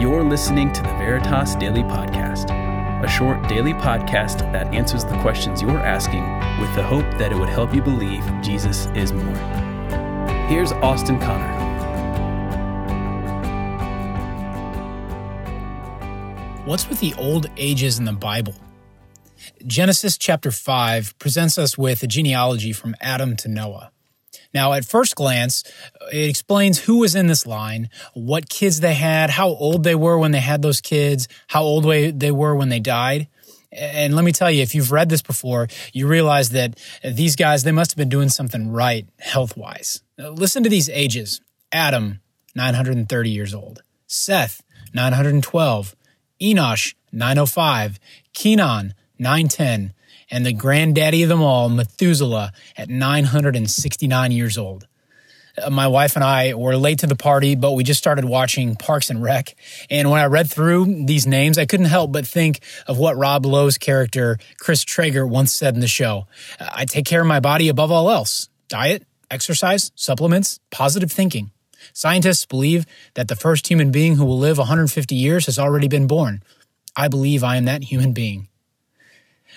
You're listening to the Veritas Daily Podcast, a short daily podcast that answers the questions you're asking with the hope that it would help you believe Jesus is more. Here's Austin Connor. What's with the old ages in the Bible? Genesis chapter 5 presents us with a genealogy from Adam to Noah. Now, at first glance, it explains who was in this line, what kids they had, how old they were when they had those kids, how old they were when they died. And let me tell you, if you've read this before, you realize that these guys, they must have been doing something right health wise. Listen to these ages. Adam, 930 years old, Seth, 912, Enosh, 905, Kenan, 910, and the granddaddy of them all, Methuselah, at 969 years old. Uh, my wife and I were late to the party, but we just started watching Parks and Rec. And when I read through these names, I couldn't help but think of what Rob Lowe's character, Chris Traeger, once said in the show I take care of my body above all else diet, exercise, supplements, positive thinking. Scientists believe that the first human being who will live 150 years has already been born. I believe I am that human being.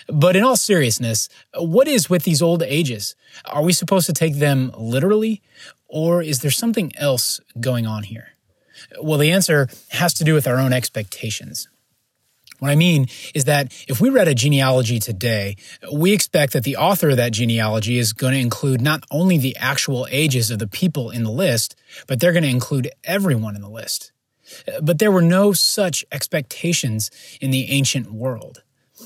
But in all seriousness, what is with these old ages? Are we supposed to take them literally, or is there something else going on here? Well, the answer has to do with our own expectations. What I mean is that if we read a genealogy today, we expect that the author of that genealogy is going to include not only the actual ages of the people in the list, but they're going to include everyone in the list. But there were no such expectations in the ancient world.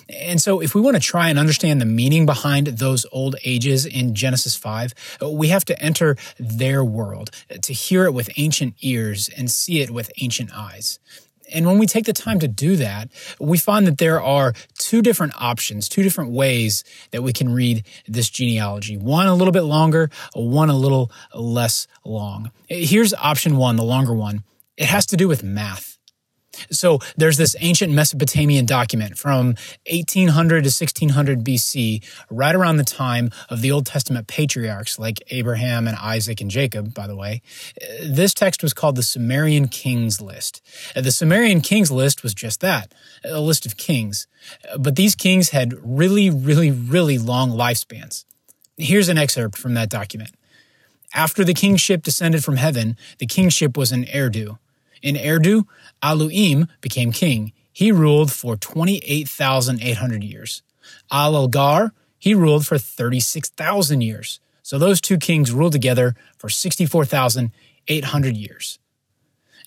And so, if we want to try and understand the meaning behind those old ages in Genesis 5, we have to enter their world, to hear it with ancient ears and see it with ancient eyes. And when we take the time to do that, we find that there are two different options, two different ways that we can read this genealogy. One a little bit longer, one a little less long. Here's option one, the longer one. It has to do with math. So there's this ancient Mesopotamian document from 1800 to 1600 BC, right around the time of the Old Testament patriarchs like Abraham and Isaac and Jacob, by the way. This text was called the Sumerian Kings List. The Sumerian Kings List was just that, a list of kings. But these kings had really, really, really long lifespans. Here's an excerpt from that document. After the kingship descended from heaven, the kingship was in Eridu. In Eridu, Alulim became king. He ruled for 28,800 years. Alalgar, he ruled for 36,000 years. So those two kings ruled together for 64,800 years.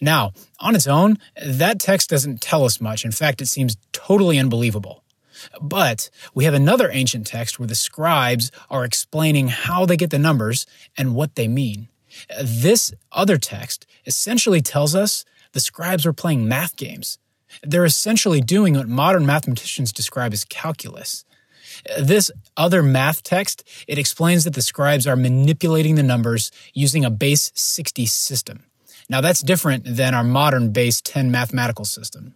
Now, on its own, that text doesn't tell us much. In fact, it seems totally unbelievable. But we have another ancient text where the scribes are explaining how they get the numbers and what they mean. This other text essentially tells us the scribes were playing math games. They're essentially doing what modern mathematicians describe as calculus. This other math text, it explains that the scribes are manipulating the numbers using a base 60 system. Now that's different than our modern base 10 mathematical system.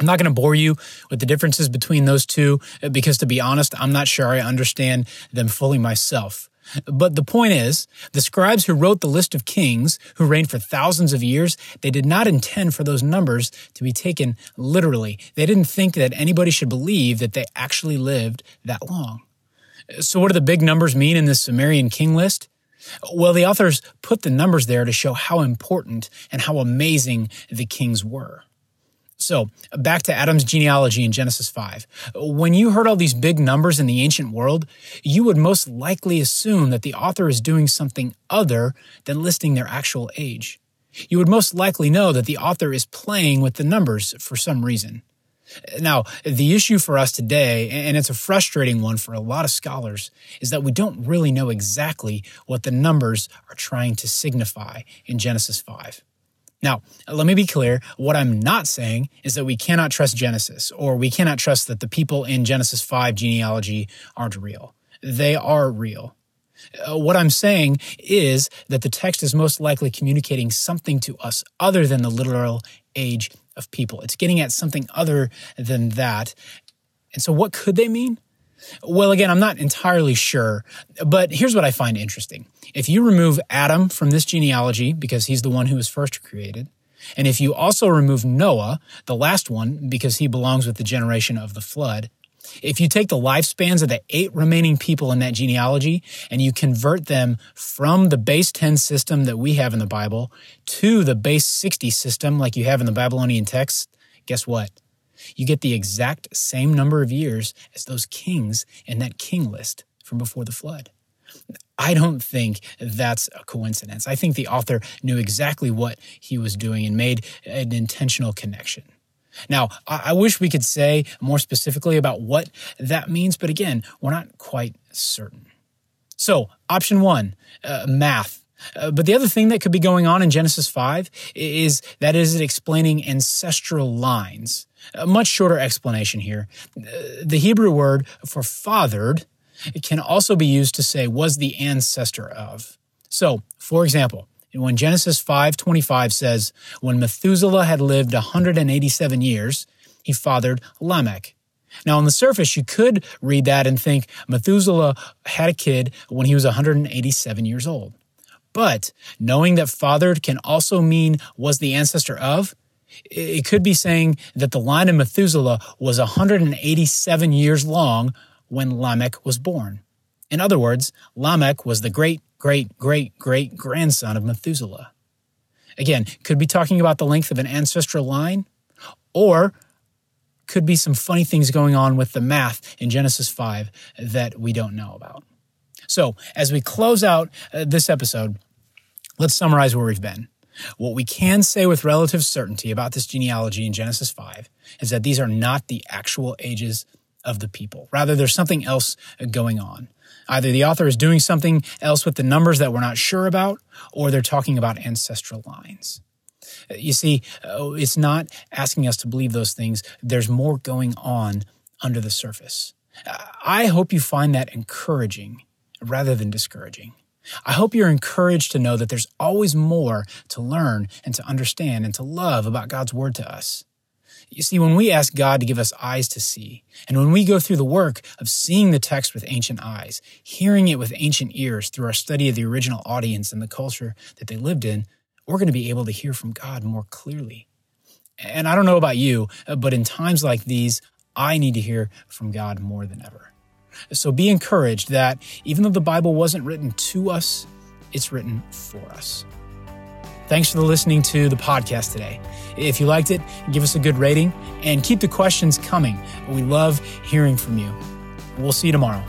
I'm not going to bore you with the differences between those two because to be honest, I'm not sure I understand them fully myself. But the point is, the scribes who wrote the list of kings who reigned for thousands of years, they did not intend for those numbers to be taken literally. They didn't think that anybody should believe that they actually lived that long. So what do the big numbers mean in this Sumerian king list? Well, the authors put the numbers there to show how important and how amazing the kings were. So, back to Adam's genealogy in Genesis 5. When you heard all these big numbers in the ancient world, you would most likely assume that the author is doing something other than listing their actual age. You would most likely know that the author is playing with the numbers for some reason. Now, the issue for us today, and it's a frustrating one for a lot of scholars, is that we don't really know exactly what the numbers are trying to signify in Genesis 5. Now, let me be clear. What I'm not saying is that we cannot trust Genesis or we cannot trust that the people in Genesis 5 genealogy aren't real. They are real. Uh, what I'm saying is that the text is most likely communicating something to us other than the literal age of people. It's getting at something other than that. And so, what could they mean? Well, again, I'm not entirely sure, but here's what I find interesting. If you remove Adam from this genealogy, because he's the one who was first created, And if you also remove Noah, the last one, because he belongs with the generation of the flood, if you take the lifespans of the eight remaining people in that genealogy and you convert them from the base 10 system that we have in the Bible to the base 60 system like you have in the Babylonian text, guess what? You get the exact same number of years as those kings in that king list from before the flood. I don't think that's a coincidence. I think the author knew exactly what he was doing and made an intentional connection. Now, I wish we could say more specifically about what that means, but again, we're not quite certain. So, option one, uh, math. Uh, but the other thing that could be going on in Genesis 5 is that is it explaining ancestral lines. A much shorter explanation here. Uh, the Hebrew word for fathered can also be used to say was the ancestor of. So, for example, when Genesis 5:25 says, "When Methuselah had lived 187 years, he fathered Lamech." Now, on the surface, you could read that and think Methuselah had a kid when he was 187 years old. But knowing that fathered can also mean was the ancestor of, it could be saying that the line of Methuselah was 187 years long when Lamech was born. In other words, Lamech was the great great great great grandson of Methuselah. Again, could be talking about the length of an ancestral line, or could be some funny things going on with the math in Genesis 5 that we don't know about. So, as we close out uh, this episode, let's summarize where we've been. What we can say with relative certainty about this genealogy in Genesis 5 is that these are not the actual ages of the people. Rather, there's something else going on. Either the author is doing something else with the numbers that we're not sure about, or they're talking about ancestral lines. You see, uh, it's not asking us to believe those things. There's more going on under the surface. I hope you find that encouraging rather than discouraging. I hope you're encouraged to know that there's always more to learn and to understand and to love about God's word to us. You see, when we ask God to give us eyes to see, and when we go through the work of seeing the text with ancient eyes, hearing it with ancient ears through our study of the original audience and the culture that they lived in, we're going to be able to hear from God more clearly. And I don't know about you, but in times like these, I need to hear from God more than ever. So be encouraged that even though the Bible wasn't written to us, it's written for us. Thanks for listening to the podcast today. If you liked it, give us a good rating and keep the questions coming. We love hearing from you. We'll see you tomorrow.